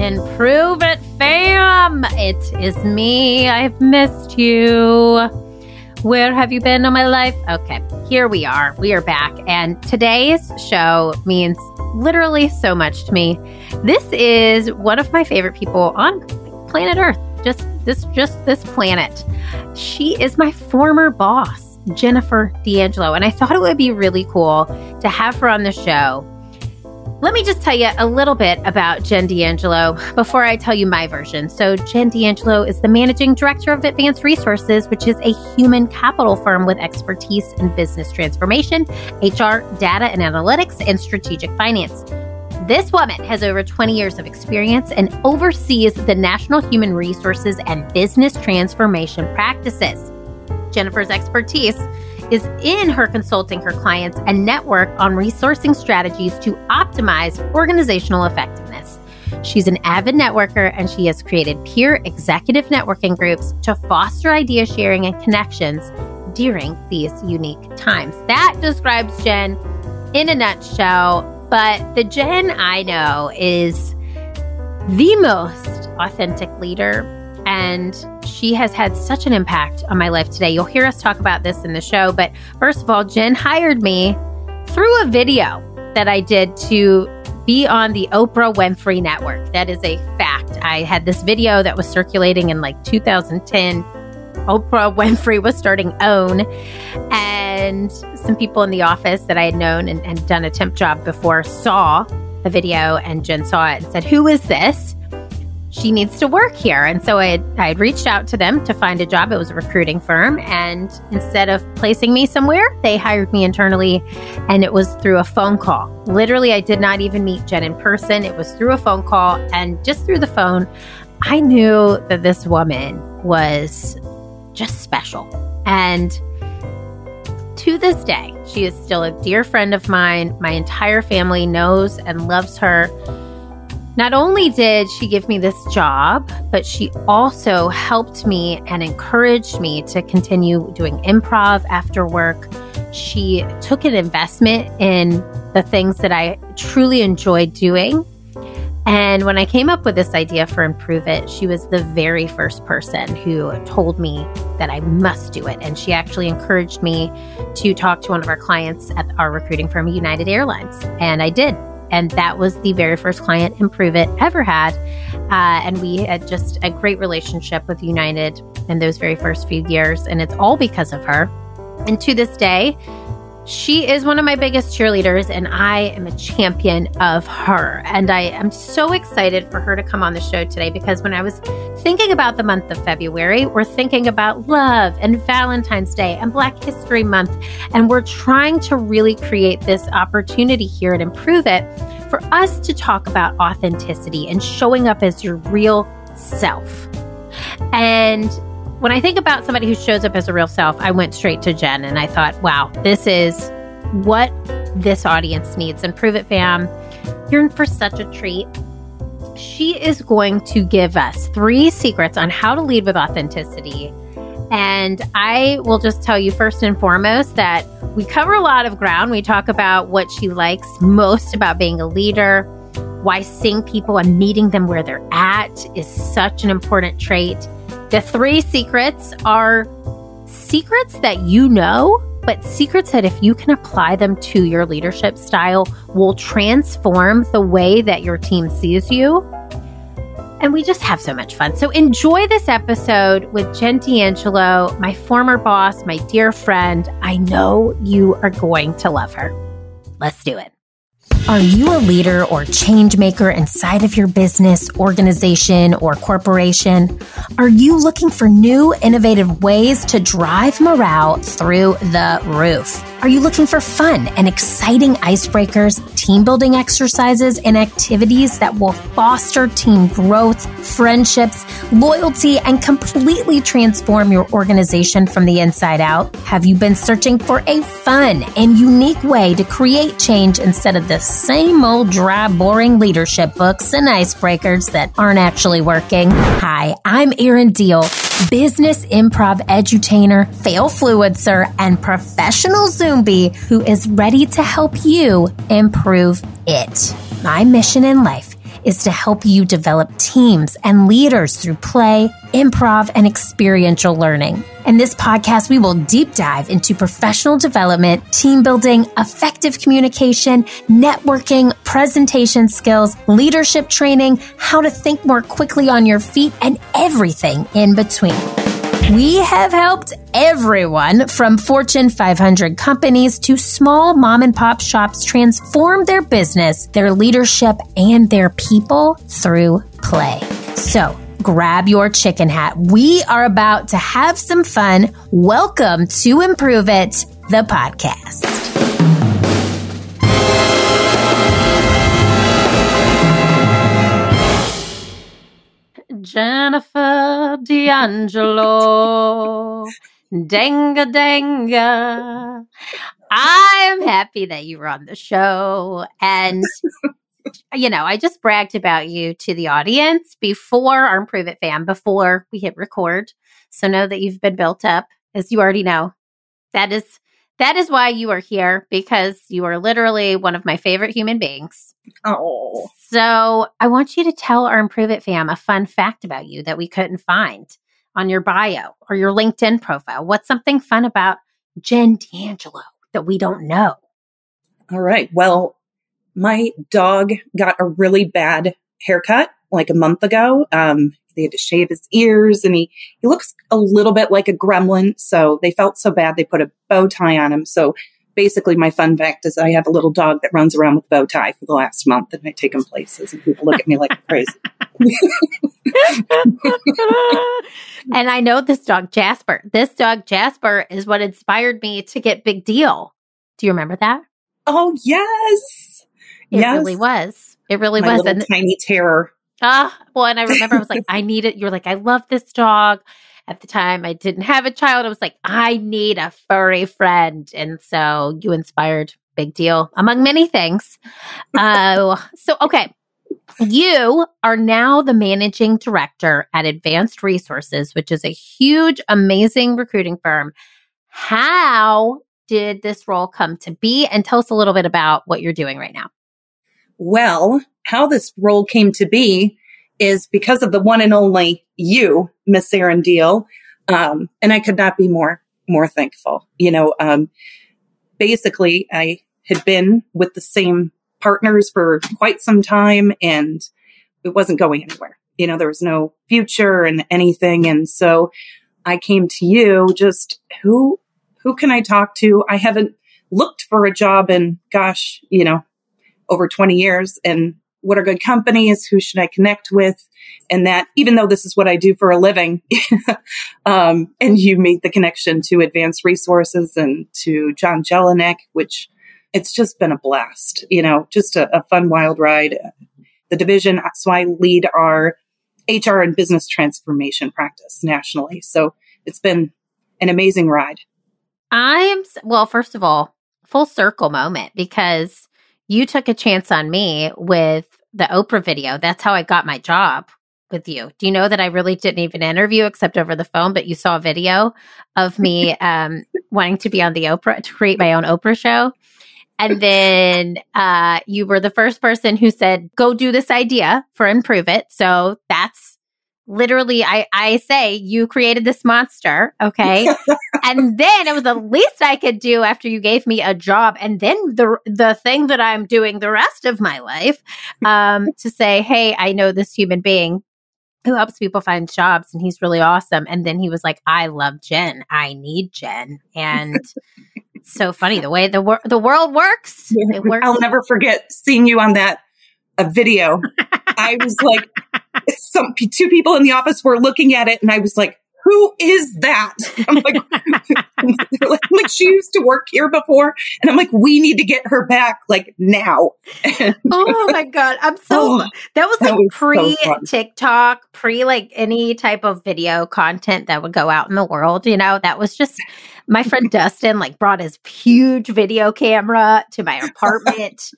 Improve it, fam. It is me. I've missed you. Where have you been all my life? Okay, here we are. We are back. And today's show means literally so much to me. This is one of my favorite people on planet Earth. Just this just this planet. She is my former boss, Jennifer D'Angelo, and I thought it would be really cool to have her on the show let me just tell you a little bit about Jen D'Angelo before I tell you my version. So, Jen D'Angelo is the managing director of Advanced Resources, which is a human capital firm with expertise in business transformation, HR, data and analytics, and strategic finance. This woman has over 20 years of experience and oversees the national human resources and business transformation practices. Jennifer's expertise is in her consulting her clients and network on resourcing strategies to optimize organizational effectiveness. She's an avid networker and she has created peer executive networking groups to foster idea sharing and connections during these unique times. That describes Jen in a nutshell, but the Jen I know is the most authentic leader and she has had such an impact on my life today. You'll hear us talk about this in the show. But first of all, Jen hired me through a video that I did to be on the Oprah Winfrey Network. That is a fact. I had this video that was circulating in like 2010. Oprah Winfrey was starting OWN, and some people in the office that I had known and, and done a temp job before saw the video, and Jen saw it and said, Who is this? She needs to work here. And so I had, reached out to them to find a job. It was a recruiting firm. And instead of placing me somewhere, they hired me internally. And it was through a phone call. Literally, I did not even meet Jen in person. It was through a phone call. And just through the phone, I knew that this woman was just special. And to this day, she is still a dear friend of mine. My entire family knows and loves her. Not only did she give me this job, but she also helped me and encouraged me to continue doing improv after work. She took an investment in the things that I truly enjoyed doing. And when I came up with this idea for Improve It, she was the very first person who told me that I must do it. And she actually encouraged me to talk to one of our clients at our recruiting firm, United Airlines. And I did. And that was the very first client Improve It ever had. Uh, and we had just a great relationship with United in those very first few years. And it's all because of her. And to this day, she is one of my biggest cheerleaders, and I am a champion of her. And I am so excited for her to come on the show today because when I was thinking about the month of February, we're thinking about love and Valentine's Day and Black History Month. And we're trying to really create this opportunity here and Improve It for us to talk about authenticity and showing up as your real self. And when I think about somebody who shows up as a real self, I went straight to Jen and I thought, wow, this is what this audience needs. Improve It Fam, you're in for such a treat. She is going to give us three secrets on how to lead with authenticity. And I will just tell you first and foremost that we cover a lot of ground. We talk about what she likes most about being a leader, why seeing people and meeting them where they're at is such an important trait the three secrets are secrets that you know, but secrets that if you can apply them to your leadership style will transform the way that your team sees you. And we just have so much fun. So enjoy this episode with Jen D'Angelo, my former boss, my dear friend. I know you are going to love her. Let's do it. Are you a leader or change maker inside of your business, organization, or corporation? Are you looking for new, innovative ways to drive morale through the roof? Are you looking for fun and exciting icebreakers, team building exercises, and activities that will foster team growth, friendships, loyalty, and completely transform your organization from the inside out? Have you been searching for a fun and unique way to create change instead of the same old dry, boring leadership books and icebreakers that aren't actually working? Hi, I'm Erin Diehl business improv edutainer, fail fluencer, and professional Zombie who is ready to help you improve it. My mission in life is to help you develop teams and leaders through play, improv, and experiential learning. In this podcast, we will deep dive into professional development, team building, effective communication, networking, presentation skills, leadership training, how to think more quickly on your feet, and everything in between. We have helped everyone from Fortune 500 companies to small mom and pop shops transform their business, their leadership, and their people through play. So, grab your chicken hat. We are about to have some fun. Welcome to Improve It, the podcast. Jennifer D'Angelo. Denga denga. I'm happy that you were on the show. And, you know, I just bragged about you to the audience before our Improve It fam, before we hit record. So know that you've been built up, as you already know. That is that is why you are here because you are literally one of my favorite human beings. Oh. So I want you to tell our Improve It fam a fun fact about you that we couldn't find on your bio or your LinkedIn profile. What's something fun about Jen D'Angelo that we don't know? All right. Well, my dog got a really bad haircut like a month ago. Um, they had to shave his ears and he, he looks a little bit like a gremlin. So they felt so bad. They put a bow tie on him. So basically my fun fact is I have a little dog that runs around with a bow tie for the last month and I take him places and people look at me like crazy. and I know this dog, Jasper. This dog, Jasper, is what inspired me to get Big Deal. Do you remember that? Oh, yes. It yes. really was. It really my was. And tiny terror. Ah, uh, well, and I remember I was like, I need it. You're like, I love this dog. At the time, I didn't have a child. I was like, I need a furry friend. And so you inspired Big Deal, among many things. Uh, so, okay. You are now the managing director at Advanced Resources, which is a huge, amazing recruiting firm. How did this role come to be? And tell us a little bit about what you're doing right now. Well, how this role came to be is because of the one and only you, Miss Erin Diehl. Um, and I could not be more, more thankful. You know, um, basically I had been with the same partners for quite some time and it wasn't going anywhere. You know, there was no future and anything. And so I came to you just who, who can I talk to? I haven't looked for a job in gosh, you know, over 20 years and what are good companies? Who should I connect with? And that even though this is what I do for a living, um, and you made the connection to advanced resources and to John Jelinek, which it's just been a blast, you know, just a, a fun, wild ride. The division, so I lead our HR and business transformation practice nationally. So it's been an amazing ride. I'm, well, first of all, full circle moment because you took a chance on me with the Oprah video. That's how I got my job with you. Do you know that I really didn't even interview except over the phone, but you saw a video of me um, wanting to be on the Oprah to create my own Oprah show. And then uh, you were the first person who said, go do this idea for Improve It. So that's literally, I, I say, you created this monster. Okay. and then it was the least I could do after you gave me a job. And then the, the thing that I'm doing the rest of my life um, to say, hey, I know this human being who helps people find jobs and he's really awesome. And then he was like, I love Jen. I need Jen. And so funny the way the, wor- the world works. It works. I'll never forget seeing you on that a video. I was like, some two people in the office were looking at it and I was like, who is that? I'm like, like, like, she used to work here before. And I'm like, we need to get her back like now. oh my God. I'm so, oh, that was like pre TikTok, pre like any type of video content that would go out in the world. You know, that was just my friend Dustin like brought his huge video camera to my apartment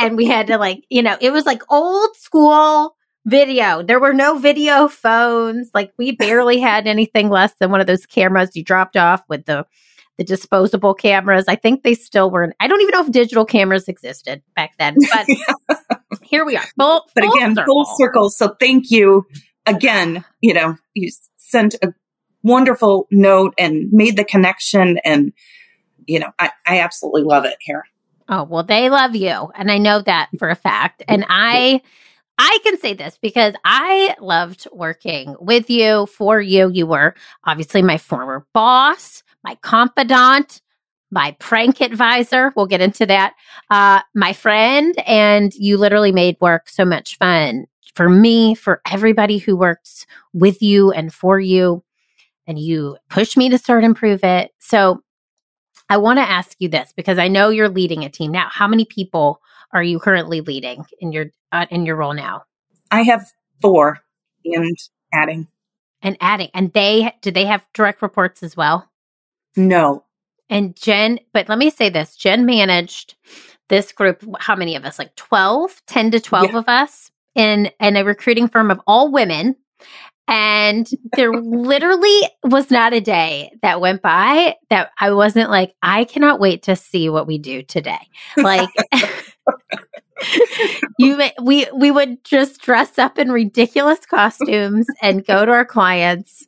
and we had to like, you know, it was like old school video. There were no video phones. Like we barely had anything less than one of those cameras you dropped off with the the disposable cameras. I think they still weren't. I don't even know if digital cameras existed back then, but here we are. Full, but full again, circle. full circle. So thank you again. You know, you sent a wonderful note and made the connection, and you know, I, I absolutely love it here. Oh, well, they love you. And I know that for a fact. And I I can say this because I loved working with you, for you. You were obviously my former boss, my confidant, my prank advisor. We'll get into that. Uh, my friend, and you literally made work so much fun for me, for everybody who works with you and for you. And you pushed me to start improve it. So I want to ask you this because I know you're leading a team now. How many people are you currently leading in your uh, in your role now? I have four and adding. And adding, and they do they have direct reports as well? No. And Jen, but let me say this: Jen managed this group. How many of us? Like 12, 10 to twelve yeah. of us in in a recruiting firm of all women. And there literally was not a day that went by that I wasn't like, I cannot wait to see what we do today. Like, you we we would just dress up in ridiculous costumes and go to our clients.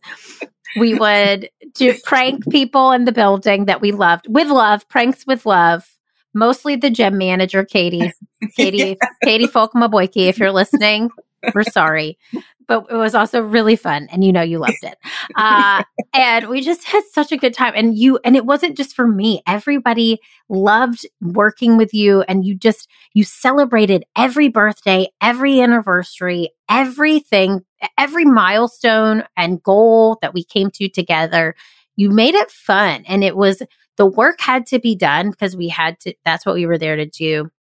We would do prank people in the building that we loved with love, pranks with love. Mostly the gym manager, Katie, Katie, Katie Folkma Boyke. If you're listening, we're sorry but it was also really fun and you know you loved it. Uh, and we just had such a good time and you and it wasn't just for me. Everybody loved working with you and you just you celebrated every birthday every anniversary everything every milestone and goal that we came to together. You made it fun and it was the work had to be done because we had to that's what we were there to do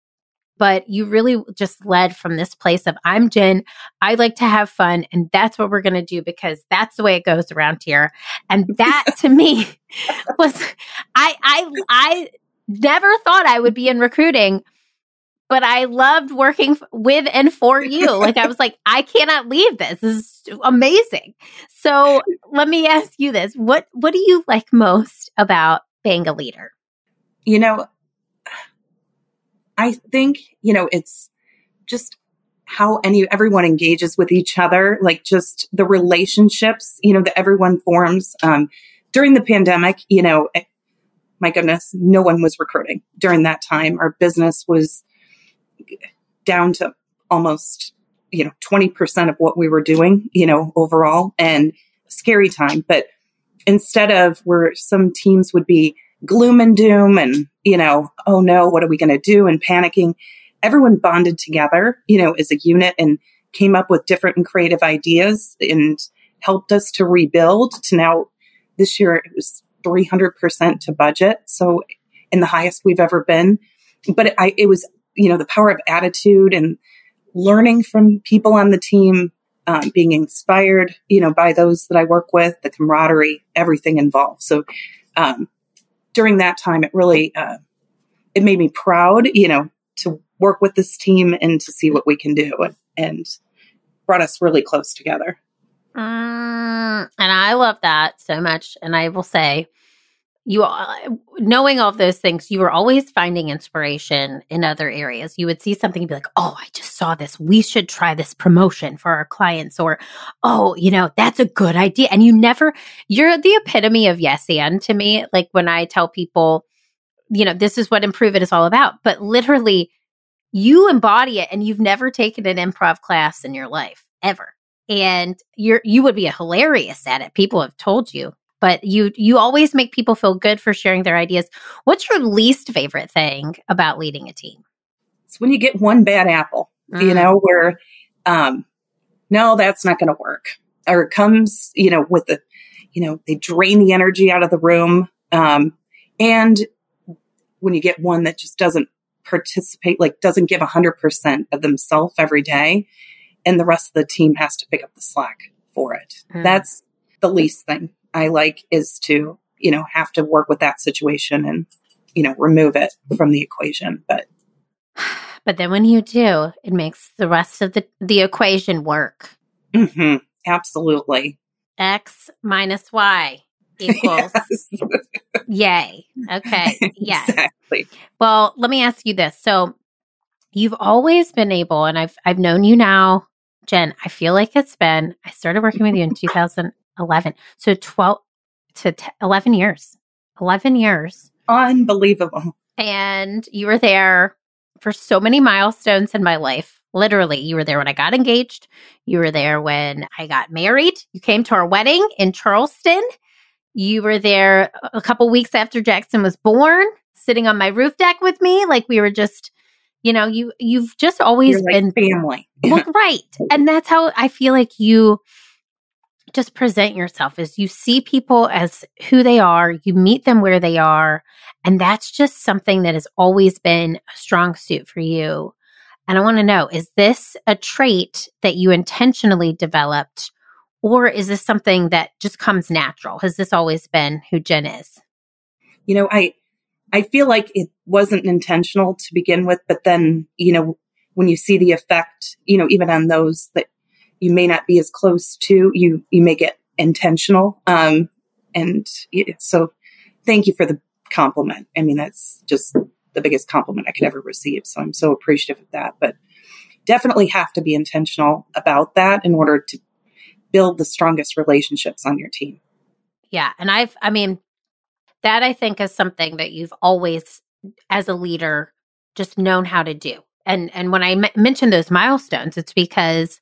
but you really just led from this place of I'm Jen. I like to have fun and that's what we're going to do because that's the way it goes around here. And that to me was I I I never thought I would be in recruiting but I loved working with and for you. Like I was like, I cannot leave this. This is amazing. So let me ask you this: what What do you like most about being a leader? You know, I think, you know, it's just how any everyone engages with each other, like just the relationships, you know, that everyone forms. Um, during the pandemic, you know, eh, my goodness, no one was recruiting during that time. Our business was down to almost, you know, 20% of what we were doing, you know, overall and scary time. But instead of where some teams would be gloom and doom and, you know, oh no, what are we going to do? And panicking. Everyone bonded together, you know, as a unit and came up with different and creative ideas and helped us to rebuild to now this year it was 300% to budget. So in the highest we've ever been. But it, I, it was, you know, the power of attitude and learning from people on the team, um, being inspired, you know, by those that I work with, the camaraderie, everything involved. So, um, during that time, it really uh, it made me proud, you know, to work with this team and to see what we can do, and, and brought us really close together. Mm, and I love that so much. And I will say, you uh, knowing all those things, you were always finding inspiration in other areas. You would see something and be like, "Oh, I just saw this. We should try this promotion for our clients." Or, "Oh, you know, that's a good idea." And you never you're the epitome of yes and to me. Like when I tell people, you know, this is what improve it is all about, but literally you embody it and you've never taken an improv class in your life ever. And you're you would be hilarious at it. People have told you but you you always make people feel good for sharing their ideas. What's your least favorite thing about leading a team? It's when you get one bad apple, mm. you know, where um no, that's not going to work. Or it comes, you know, with the you know, they drain the energy out of the room. Um and when you get one that just doesn't participate, like doesn't give 100% of themselves every day, and the rest of the team has to pick up the slack for it. Mm. That's the least thing I like is to, you know, have to work with that situation and, you know, remove it from the equation. But but then when you do, it makes the rest of the, the equation work. Mm-hmm. Absolutely. X minus Y equals yay. Okay. Yes. Exactly. Well, let me ask you this. So you've always been able, and I've I've known you now, Jen. I feel like it's been. I started working with you in 2011, so 12 to t- 11 years. 11 years, Unbelievable. and you were there for so many milestones in my life. Literally, you were there when I got engaged. You were there when I got married. You came to our wedding in Charleston. You were there a couple weeks after Jackson was born, sitting on my roof deck with me. Like we were just, you know, you you've just always like been family. well, right. And that's how I feel like you just present yourself as you see people as who they are, you meet them where they are, and that's just something that has always been a strong suit for you. And I want to know, is this a trait that you intentionally developed or is this something that just comes natural? Has this always been who Jen is? you know, I, I feel like it wasn't intentional to begin with, but then, you know, when you see the effect, you know, even on those that you may not be as close to, you, you make it intentional. Um, and so thank you for the compliment. I mean, that's just the biggest compliment I could ever receive. So I'm so appreciative of that, but definitely have to be intentional about that in order to build the strongest relationships on your team. Yeah. And I've, I mean, that I think is something that you've always, as a leader, just known how to do. And and when I m- mention those milestones, it's because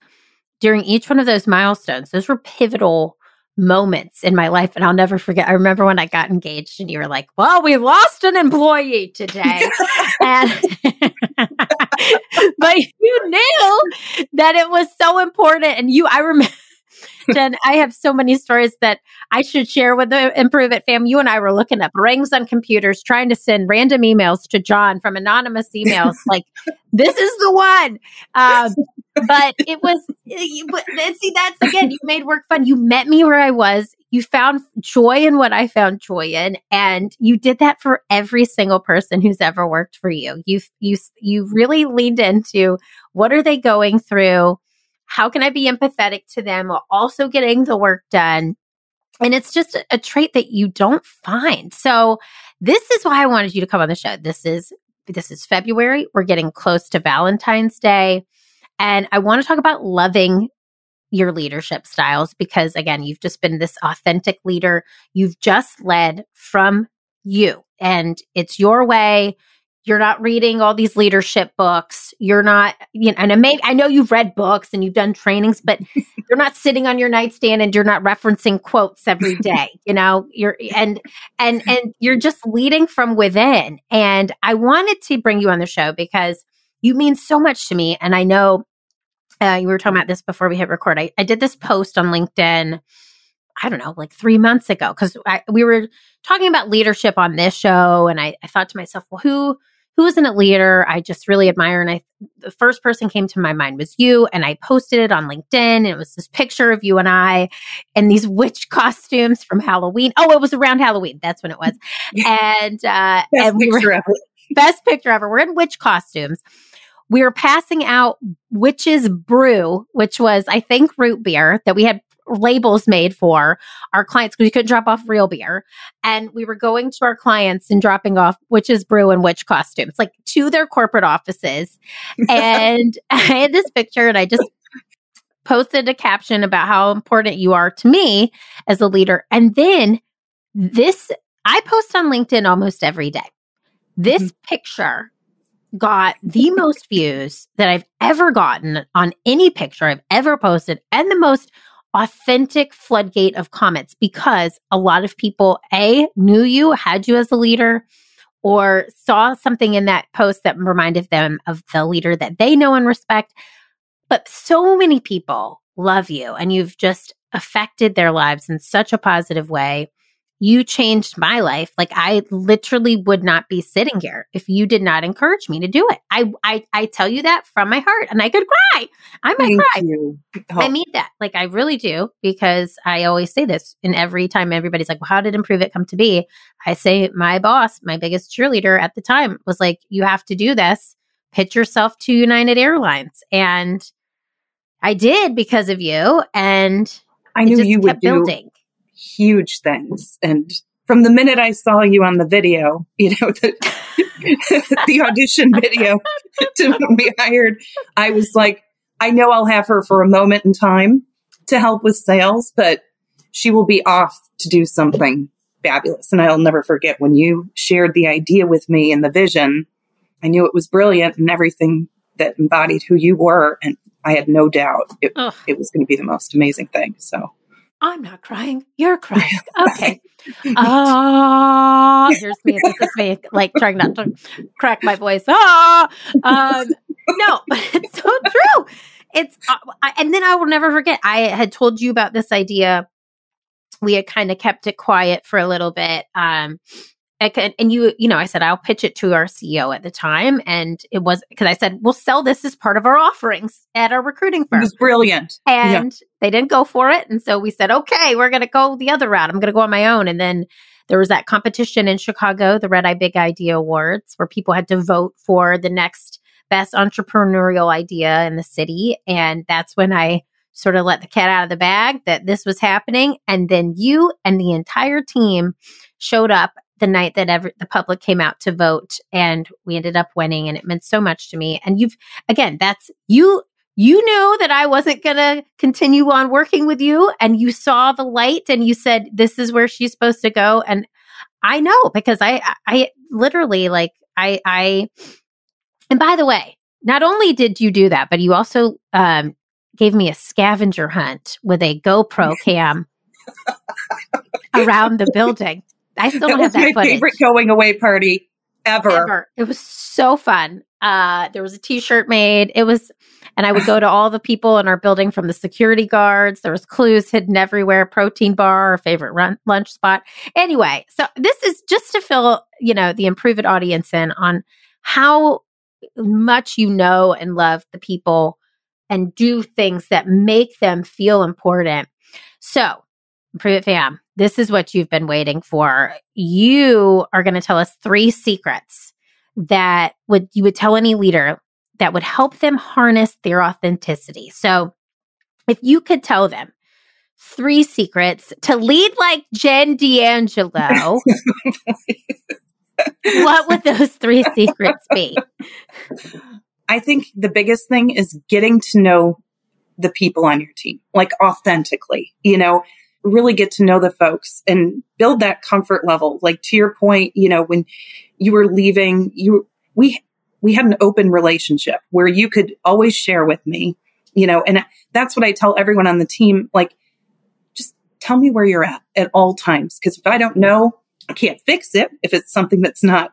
during each one of those milestones, those were pivotal moments in my life. And I'll never forget. I remember when I got engaged and you were like, well, we lost an employee today. and but you knew that it was so important. And you, I remember, Jen, I have so many stories that I should share with the Improve It fam. You and I were looking up rings on computers, trying to send random emails to John from anonymous emails. like, this is the one. Um, but it was, eh, but, and see, that's again, you made work fun. You met me where I was. You found joy in what I found joy in, and you did that for every single person who's ever worked for you. You, you, you really leaned into what are they going through how can I be empathetic to them while also getting the work done? And it's just a, a trait that you don't find. So this is why I wanted you to come on the show. This is this is February. We're getting close to Valentine's Day. And I want to talk about loving your leadership styles because again, you've just been this authentic leader. You've just led from you and it's your way. You're not reading all these leadership books. You're not, you know, and I may, I know you've read books and you've done trainings, but you're not sitting on your nightstand and you're not referencing quotes every day, you know, you're, and, and, and you're just leading from within. And I wanted to bring you on the show because you mean so much to me. And I know, uh, you were talking about this before we hit record. I, I did this post on LinkedIn. I don't know, like three months ago, because we were talking about leadership on this show, and I, I thought to myself, well, who who isn't a leader I just really admire? And I, the first person came to my mind was you. And I posted it on LinkedIn. And it was this picture of you and I in these witch costumes from Halloween. Oh, it was around Halloween. That's when it was. And, uh, Best and we were, picture ever. best picture ever. We're in witch costumes. We were passing out witch's brew, which was, I think, root beer that we had labels made for our clients because we couldn't drop off real beer. And we were going to our clients and dropping off witch's brew and witch costumes, like to their corporate offices. and I had this picture and I just posted a caption about how important you are to me as a leader. And then this, I post on LinkedIn almost every day. This Mhm. picture got the most views that I've ever gotten on any picture I've ever posted and the most authentic floodgate of comments because a lot of people a knew you had you as a leader or saw something in that post that reminded them of the leader that they know and respect. But so many people love you and you've just affected their lives in such a positive way you changed my life. Like I literally would not be sitting here if you did not encourage me to do it. I I, I tell you that from my heart, and I could cry. I might Thank cry. you. I Oh, mean that. Like I really do because I always say this and every time everybody's like, well, how did Improve It come to be? I say my boss, my biggest cheerleader at the time was like, you have to do this. Pitch yourself to United Airlines. And I did because of you. And I knew you would kept do. building. Huge things. And from the minute I saw you on the video, you know, the, the audition video to be hired, I was like, I know I'll have her for a moment in time to help with sales, but she will be off to do something fabulous. And I'll never forget when you shared the idea with me and the vision. I knew it was brilliant and everything that embodied who you were. And I had no doubt it, it was going to be the most amazing thing. So I'm not crying. You're crying. Okay. Ah, uh, here's me. This is me, like trying not to crack my voice. Ah, um, no, but it's so true. It's, uh, I, and then I will never forget. I had told you about this idea. We had kind of kept it quiet for a little bit. Um, and you you know i said i'll pitch it to our ceo at the time and it was because i said we'll sell this as part of our offerings at our recruiting firm. it was brilliant. And yeah. they didn't go for it and so we said okay we're going to go the other route. I'm going to go on my own. And then there was that competition in chicago the red eye big idea awards where people had to vote for the next best entrepreneurial idea in the city and that's when i sort of let the cat out of the bag that this was happening and then you and the entire team showed up the night that every, the public came out to vote and we ended up winning and it meant so much to me. And you've again that's you you knew that I wasn't going to continue on working with you and you saw the light and you said this is where she's supposed to go. And I know because I I literally like I I and by the way not only did you do that but you also um gave me a scavenger hunt with a GoPro cam around the building I still don't have that my footage. favorite going away party ever. ever. It was so fun. Uh, there was a T-shirt made. It was, and I would go to all the people in our building from the security guards. There was clues hidden everywhere. Protein bar, our favorite run- lunch spot. Anyway, so this is just to fill, you know, the Improve It audience in on how much you know and love the people and do things that make them feel important. So, Improve It fam, this is what you've been waiting for. You are going to tell us three secrets that would you would tell any leader that would help them harness their authenticity. So, if you could tell them three secrets to lead like Jen D'Angelo, what would those three secrets be? I think the biggest thing is getting to know the people on your team, like authentically. You know, really get to know the folks and build that comfort level. Like to your point, you know, when you were leaving, you, we, we had an open relationship where you could always share with me, you know, and that's what I tell everyone on the team. Like, just tell me where you're at at all times. Cause if I don't know, I can't fix it. If it's something that's not,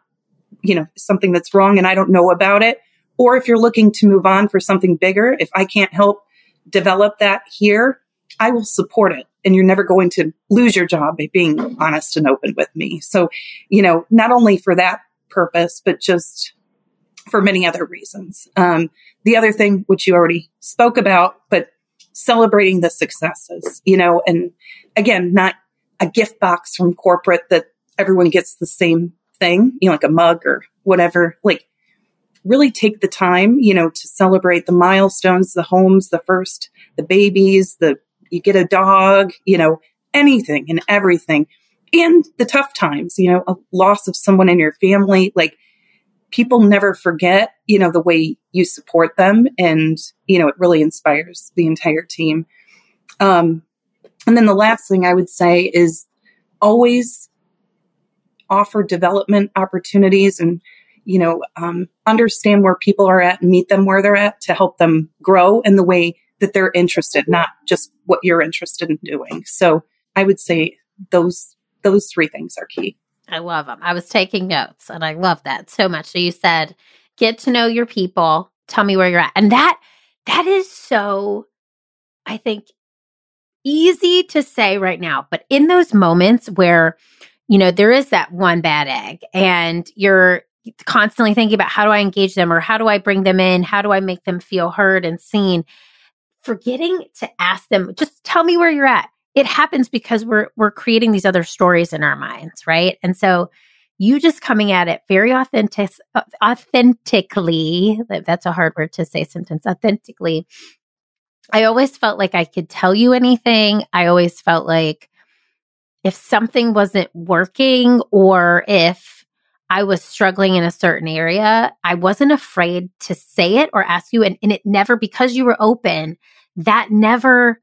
you know, something that's wrong and I don't know about it, or if you're looking to move on for something bigger, if I can't help develop that here, I will support it and you're never going to lose your job by being honest and open with me. So, you know, not only for that purpose, but just for many other reasons. Um, the other thing, which you already spoke about, but celebrating the successes, you know, and again, not a gift box from corporate that everyone gets the same thing, you know, like a mug or whatever. Like, really take the time, you know, to celebrate the milestones, the homes, the first, the babies, the you get a dog, you know, anything and everything. And the tough times, you know, a loss of someone in your family, like people never forget, you know, the way you support them. And, you know, it really inspires the entire team. Um, and then the last thing I would say is always offer development opportunities and, you know, um, understand where people are at and meet them where they're at to help them grow in the way that they're interested, not just what you're interested in doing. So I would say those those three things are key. I love them. I was taking notes and I love that so much. So you said, get to know your people, tell me where you're at. And that that is so I think easy to say right now, but in those moments where you know there is that one bad egg and you're constantly thinking about how do I engage them or how do I bring them in? How do I make them feel heard and seen? Forgetting to ask them, just tell me where you're at. It happens because we're we're creating these other stories in our minds, right? And so you just coming at it very authentic authentically, that's a hard word to say sentence, authentically. I always felt like I could tell you anything. I always felt like if something wasn't working or if I was struggling in a certain area, I wasn't afraid to say it or ask you. And, and it never, because you were open, that never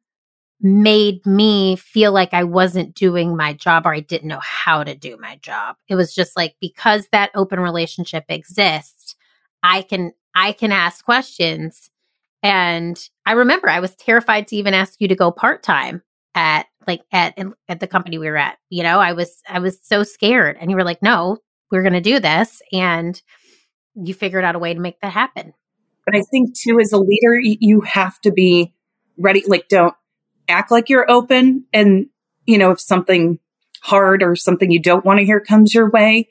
made me feel like I wasn't doing my job or I didn't know how to do my job. It was just like because that open relationship exists, I can I can ask questions. And I remember I was terrified to even ask you to go part-time at like at at the company we were at. You know, I was I was so scared and you were like, "No, we're going to do this." And you figured out a way to make that happen. But I think too as a leader you have to be ready like don't act like you're open and you know if something hard or something you don't want to hear comes your way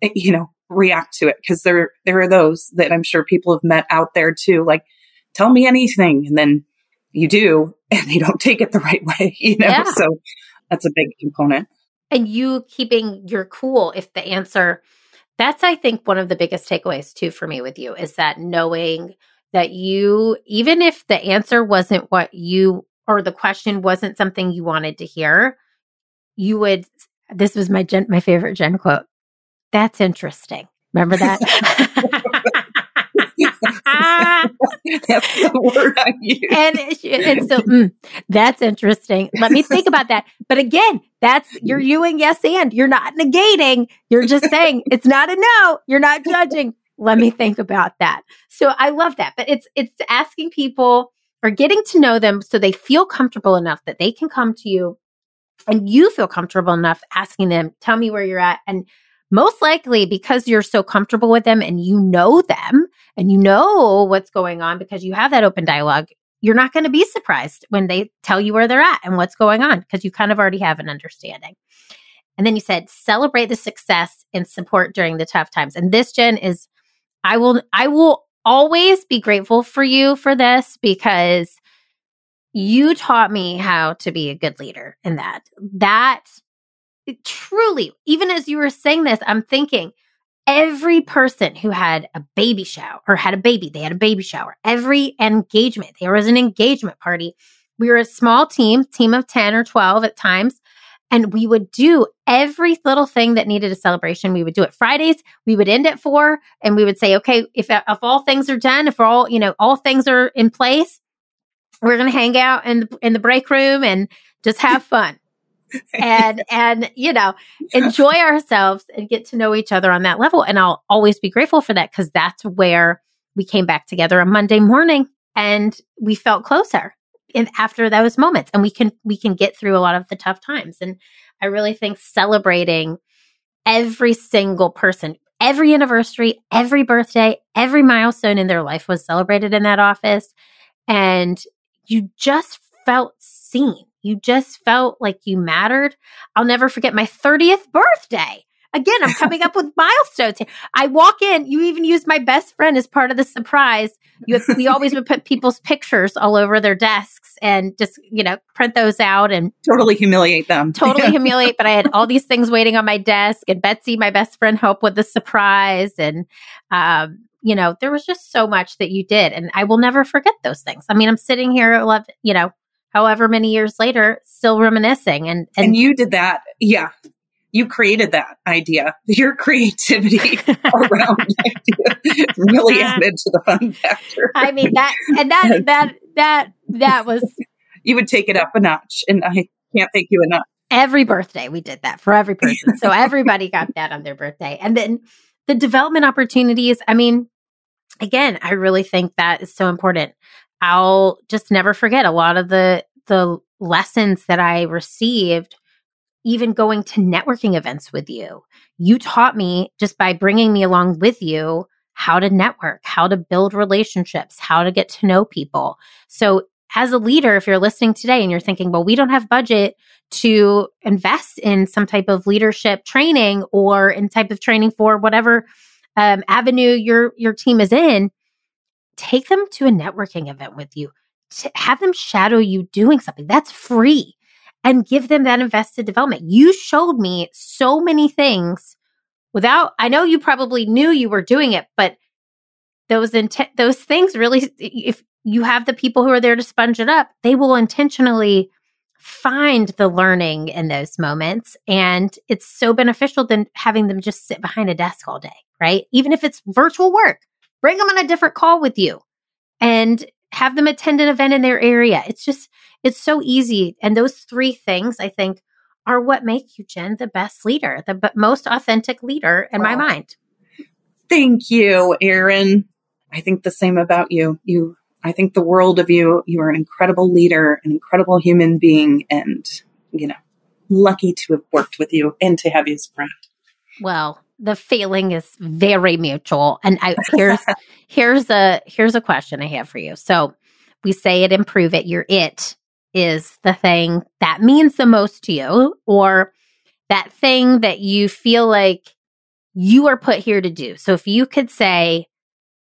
eh, you know react to it because there there are those that i'm sure people have met out there too like tell me anything and then you do and they don't take it the right way you know yeah. so that's a big component and you keeping your cool if the answer that's i think one of the biggest takeaways too for me with you is that knowing that you even if the answer wasn't what you or the question wasn't something you wanted to hear, you would. This was my Jen, my favorite Jen quote. That's interesting. Remember that? that's the word I use. And, and so mm, that's interesting. Let me think about that. But again, that's you're using yes and you're not negating. You're just saying it's not a no. You're not judging. Let me think about that. So I love that. But it's it's asking people or getting to know them so they feel comfortable enough that they can come to you and you feel comfortable enough asking them, tell me where you're at. And most likely because you're so comfortable with them and you know them and you know what's going on because you have that open dialogue, you're not going to be surprised when they tell you where they're at and what's going on because you kind of already have an understanding. And then you said celebrate the success and support during the tough times. And this Jen is I will I will always be grateful for you for this because you taught me how to be a good leader in that. That truly, even as you were saying this, I'm thinking every person who had a baby shower or had a baby, they had a baby shower. Every engagement, there was an engagement party. We were a small team, team of 10 or 12 at times. And we would do every little thing that needed a celebration. We would do it Fridays. We would end at four and we would say, okay, if, if all things are done, if all, you know, all things are in place, we're going to hang out in the, in the break room and just have fun. And and you know enjoy ourselves and get to know each other on that level. And I'll always be grateful for that cuz that's where we came back together on Monday morning and we felt closer in, after those moments. And we can we can get through a lot of the tough times. And i really think celebrating every single person every anniversary every birthday every milestone in their life was celebrated in that office. And you just felt seen you just felt like you mattered i'll never forget my 30th birthday Again, I'm coming up with milestones. I walk in, you even use my best friend as part of the surprise. You have, we always would put people's pictures all over their desks and just, you know, print those out and totally humiliate them. Totally humiliate. But I had all these things waiting on my desk and Betsy, my best friend, helped with the surprise. And, um, you know, there was just so much that you did. And I will never forget those things. I mean, I'm sitting here, love, you know, however many years later, still reminiscing. And, and, and you did that. Yeah you created that idea. Your creativity around idea really added to the fun factor. I mean that, and that that that that was. You would take it up a notch, and I can't thank you enough. Every birthday, we did that for every person, so everybody got that on their birthday, and then the development opportunities. I mean, again, I really think that is so important. I'll just never forget a lot of the the lessons that I received even going to networking events with you. You taught me just by bringing me along with you how to network, how to build relationships, how to get to know people. So, as a leader, if you're listening today and you're thinking, well, we don't have budget to invest in some type of leadership training or in type of training for whatever um, avenue your your team is in, take them to a networking event with you. Have them shadow you doing something that's free and give them that invested development. You showed me so many things without, I know you probably knew you were doing it, but those intent, those things really, if you have the people who are there to sponge it up, they will intentionally find the learning in those moments. And it's so beneficial than having them just sit behind a desk all day, right? Even if it's virtual work, bring them on a different call with you and have them attend an event in their area. It's just, it's so easy. And those three things, I think, are what make you, Jen, the best leader, the most authentic leader in my mind. Thank you, Erin. I think the same about you. You, I think the world of you. You are an incredible leader, an incredible human being, and, you know, lucky to have worked with you and to have you as a friend. Well, the feeling is very mutual. And I, here's here's a here's a question I have for you. So we say it, improve it. Your it is the thing that means the most to you, or that thing that you feel like you are put here to do. So if you could say,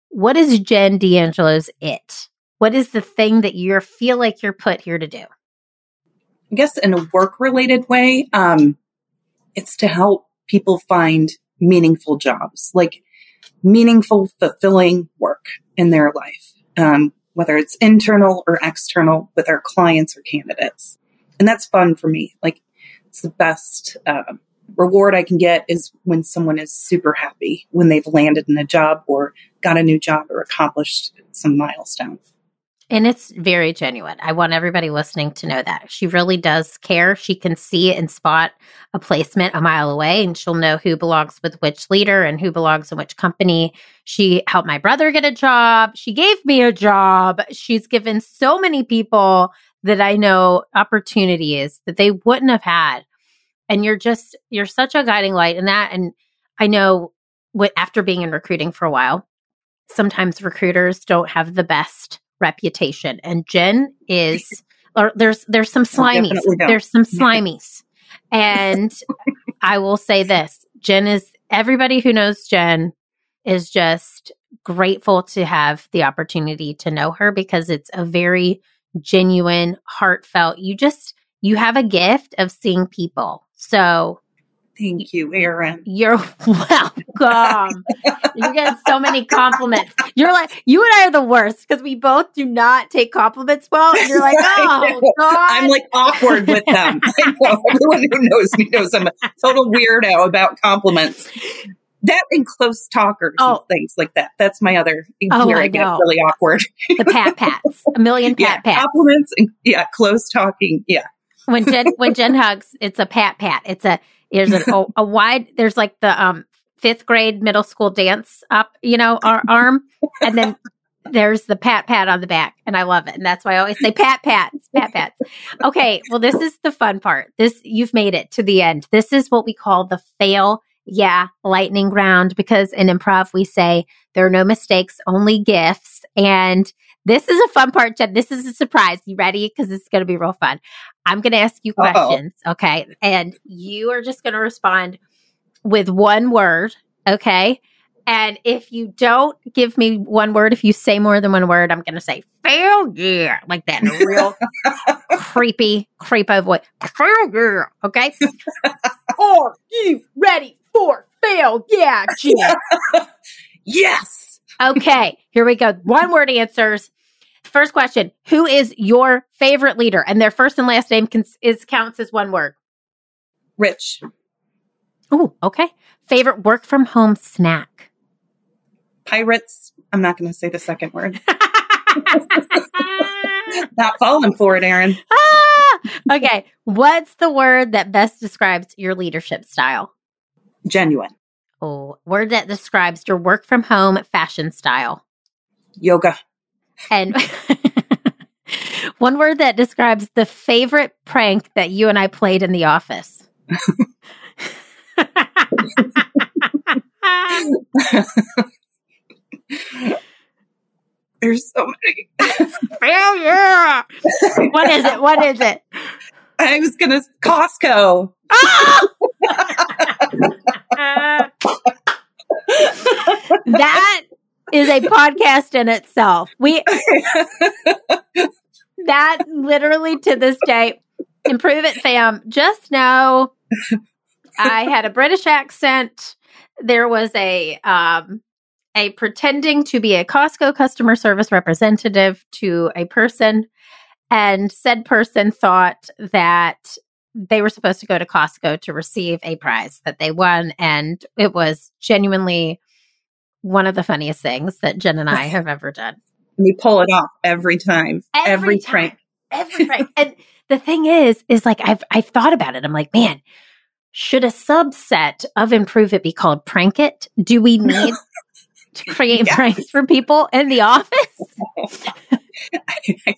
what is Jen D'Angelo's it? What is the thing that you feel like you're put here to do? I guess in a work related way, um, it's to help people find meaningful jobs, like meaningful, fulfilling work in their life, um, whether it's internal or external with our clients or candidates. And that's fun for me. Like it's the best uh, reward I can get is when someone is super happy when they've landed in a job or got a new job or accomplished some milestone. And it's very genuine. I want everybody listening to know that. She really does care. She can see and spot a placement a mile away, and she'll know who belongs with which leader and who belongs in which company. She helped my brother get a job. She gave me a job. She's given so many people that I know opportunities that they wouldn't have had. And you're just, you're such a guiding light in that. And I know what, after being in recruiting for a while, sometimes recruiters don't have the best reputation. And Jen is, or there's there's some oh, slimies. There's some slimies, and I will say this: Jen is everybody who knows Jen is just grateful to have the opportunity to know her because it's a very genuine, heartfelt. You just you have a gift of seeing people. So Thank you, Erin. You're welcome. you get so many compliments. You're like, you and I are the worst because we both do not take compliments well. And you're like, oh, God. I'm like awkward with them. Everyone who knows me knows I'm a total weirdo about compliments. That and close talkers oh. and things like that. That's my other oh, where I, I get really awkward. the pat pats, a million pat yeah, pats. Compliments and yeah, close talking. Yeah. when Jen when Jen hugs, it's a pat pat. It's a there's a, a, a wide, there's like the um, fifth grade middle school dance up, you know, our arm. And then there's the pat pat on the back. And I love it. And that's why I always say pat pats, pat pats. Okay. Well, this is the fun part. This, you've made it to the end. This is what we call the fail. Yeah, lightning round because in improv we say there are no mistakes, only gifts. And this is a fun part, Jen. This is a surprise. You ready? Because it's going to be real fun. I'm going to ask you questions. Uh-oh. Okay. And you are just going to respond with one word. Okay. And if you don't give me one word, if you say more than one word, I'm going to say failure like that in a real creepy, creepo voice. Failure. Okay. are you ready for fail? Yeah, Jim. yes. Okay. Here we go. One word answers. First question Who is your favorite leader? And their first and last name cons- is counts as one word. Rich. Oh, okay. Favorite work from home snack? Pirates. I'm not going to say the second word. not falling for it, Erin. Ah, okay. What's the word that best describes your leadership style? Genuine. Oh, word that describes your work from home fashion style? Yoga. And one word that describes the favorite prank that you and I played in the office. There's so many. Failure. What is it? What is it? I was gonna Costco. Ah! that is a podcast in itself. We that literally to this day, improve it, fam. Just know I had a British accent. There was a um a pretending to be a Costco customer service representative to a person And said person thought that they were supposed to go to Costco to receive a prize that they won. And it was genuinely one of the funniest things that Jen and I have ever done. We pull it off every time. Every, every time. prank. Every prank. and the thing is, is like I've I've thought about it. I'm like, man, should a subset of Improve It be called Prank It? Do we need to create Yes. pranks for people in the office? I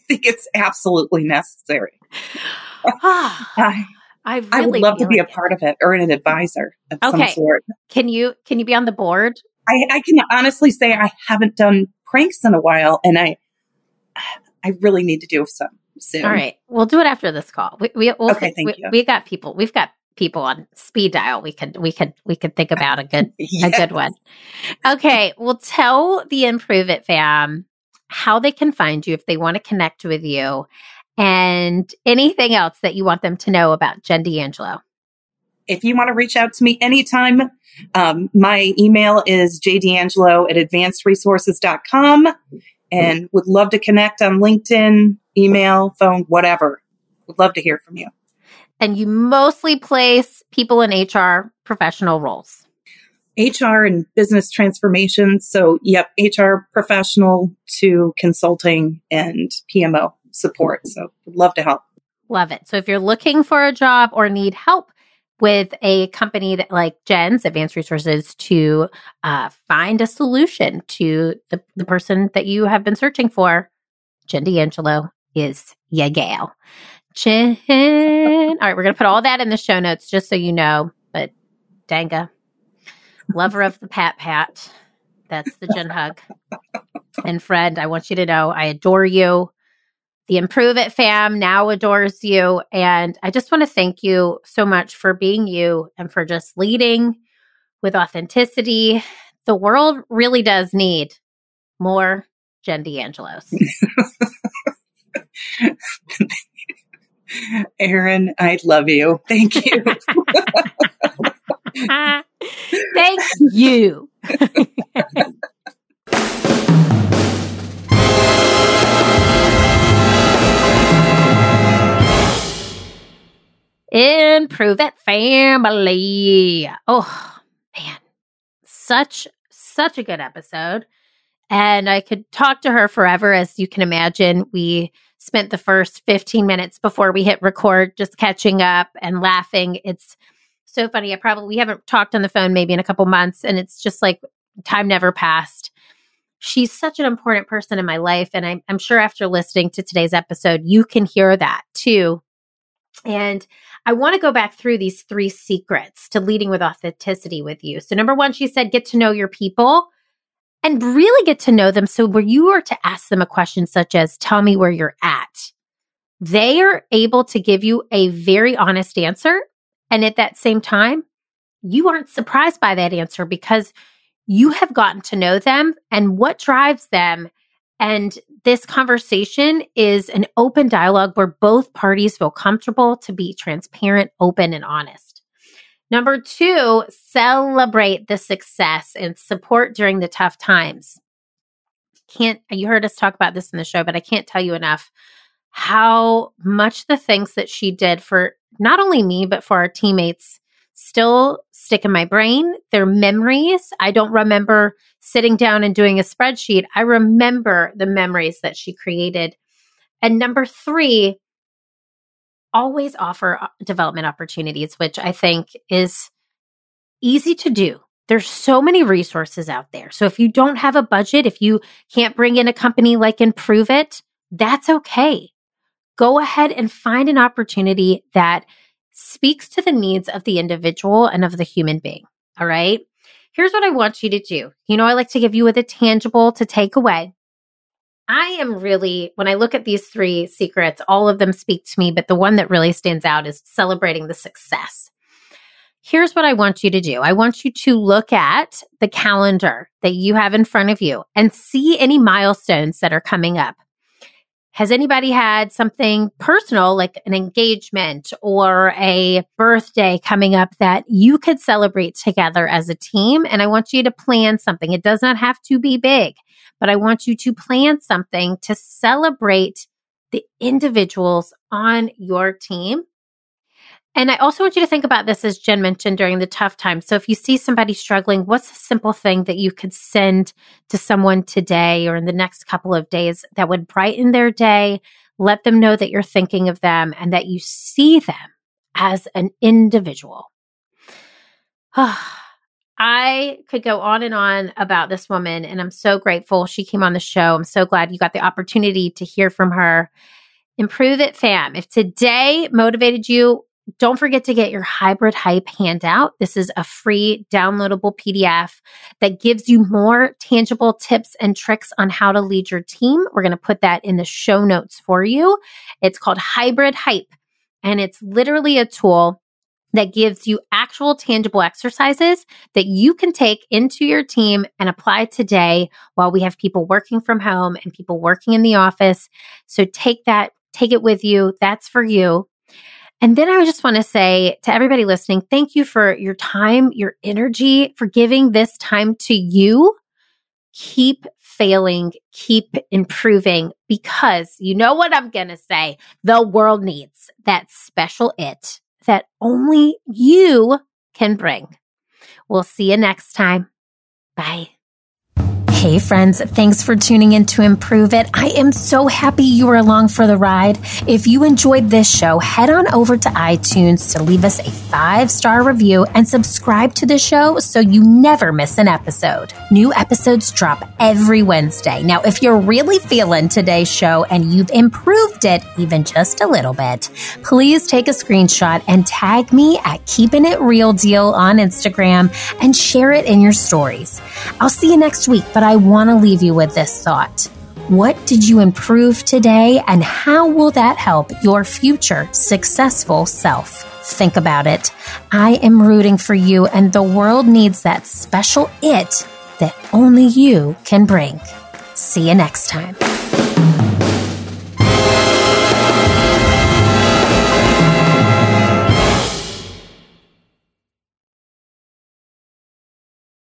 think it's absolutely necessary. I, I really I would love to be a like it. part of it or an advisor of Okay. some sort. Can you can you be on the board? I, I can honestly say I haven't done pranks in a while, and I I really need to do some soon. All right, we'll do it after this call. We, we we'll Okay, thank we, you. we got people. We've got people on speed dial. We could we could we could think about a good a good one. Okay, well, tell the Improve It fam how they can find you if they want to connect with you, and anything else that you want them to know about Jen D'Angelo. If you want to reach out to me anytime, um, my email is jdangelo at advancedresources.com and would love to connect on LinkedIn, email, phone, whatever. Would love to hear from you. And you mostly place people in HR professional roles. HR and business transformation. So, yep, HR professional to consulting and PMO support. So, would love to help. Love it. So if you're looking for a job or need help with a company that like Jen's Advanced Resources to uh, find a solution to the, the person that you have been searching for, Jen D'Angelo is your gal. Jen. All right, we're going to put all that in the show notes just so you know. But Danga, lover of the Pat Pat, that's the Jen hug. And friend, I want you to know I adore you. The Improve It fam now adores you. And I just want to thank you so much for being you and for just leading with authenticity. The world really does need more Jen D'Angelos. Erin, I love you. Thank you. Thank you. Improve it family. Oh man, such such a good episode. And I could talk to her forever. As you can imagine, we spent the first 15 minutes before we hit record just catching up and laughing. It's so funny. I probably we haven't talked on the phone maybe in a couple months, and it's just like time never passed. She's such an important person in my life, and I'm, I'm sure after listening to today's episode, you can hear that too. And I want to go back through these three secrets to leading with authenticity with you. So, number one, she said, get to know your people and really get to know them. So, where you are to ask them a question such as, tell me where you're at, they are able to give you a very honest answer. And at that same time, you aren't surprised by that answer because you have gotten to know them and what drives them. And this conversation is an open dialogue where both parties feel comfortable to be transparent, open, and honest. Number two, celebrate the success and support during the tough times. Can't, you heard us talk about this in the show, but I can't tell you enough how much the things that she did for not only me, but for our teammates still stick in my brain. They're memories. I don't remember sitting down and doing a spreadsheet. I remember the memories that she created. And number three, always offer uh, development opportunities, which I think is easy to do. There's so many resources out there. So if you don't have a budget, if you can't bring in a company like Improve It, that's okay. Go ahead and find an opportunity that speaks to the needs of the individual and of the human being. All right. Here's what I want you to do. You know, I like to give you with a tangible to take away. I am really, when I look at these three secrets, all of them speak to me, but the one that really stands out is celebrating the success. Here's what I want you to do I want you to look at the calendar that you have in front of you and see any milestones that are coming up. Has anybody had something personal like an engagement or a birthday coming up that you could celebrate together as a team? And I want you to plan something. It does not have to be big, but I want you to plan something to celebrate the individuals on your team. And I also want you to think about this, as Jen mentioned, during the tough times. So if you see somebody struggling, what's a simple thing that you could send to someone today or in the next couple of days that would brighten their day, let them know that you're thinking of them and that you see them as an individual? I could go on and on about this woman, and I'm so grateful she came on the show. I'm so glad you got the opportunity to hear from her. Improve it, fam. If today motivated you, don't forget to get your hybrid hype handout. This is a free downloadable PDF that gives you more tangible tips and tricks on how to lead your team. We're going to put that in the show notes for you. It's called Hybrid Hype, and it's literally a tool that gives you actual tangible exercises that you can take into your team and apply today while we have people working from home and people working in the office. So take that, take it with you. That's for you. And then I just want to say to everybody listening, thank you for your time, your energy, for giving this time to you. Keep failing, keep improving because you know what I'm going to say. The world needs that special it that only you can bring. We'll see you next time. Bye. Hey, friends, thanks for tuning in to Improve It. I am so happy you are along for the ride. If you enjoyed this show, head on over to iTunes to leave us a five star review and subscribe to the show so you never miss an episode. New episodes drop every Wednesday. Now, if you're really feeling today's show and you've improved it even just a little bit, please take a screenshot and tag me at Keeping It Real Diehl on Instagram and share it in your stories. I'll see you next week, but I want to leave you with this thought. What did you improve today, and how will that help your future successful self? Think about it. I am rooting for you, and the world needs that special it that only you can bring. See you next time.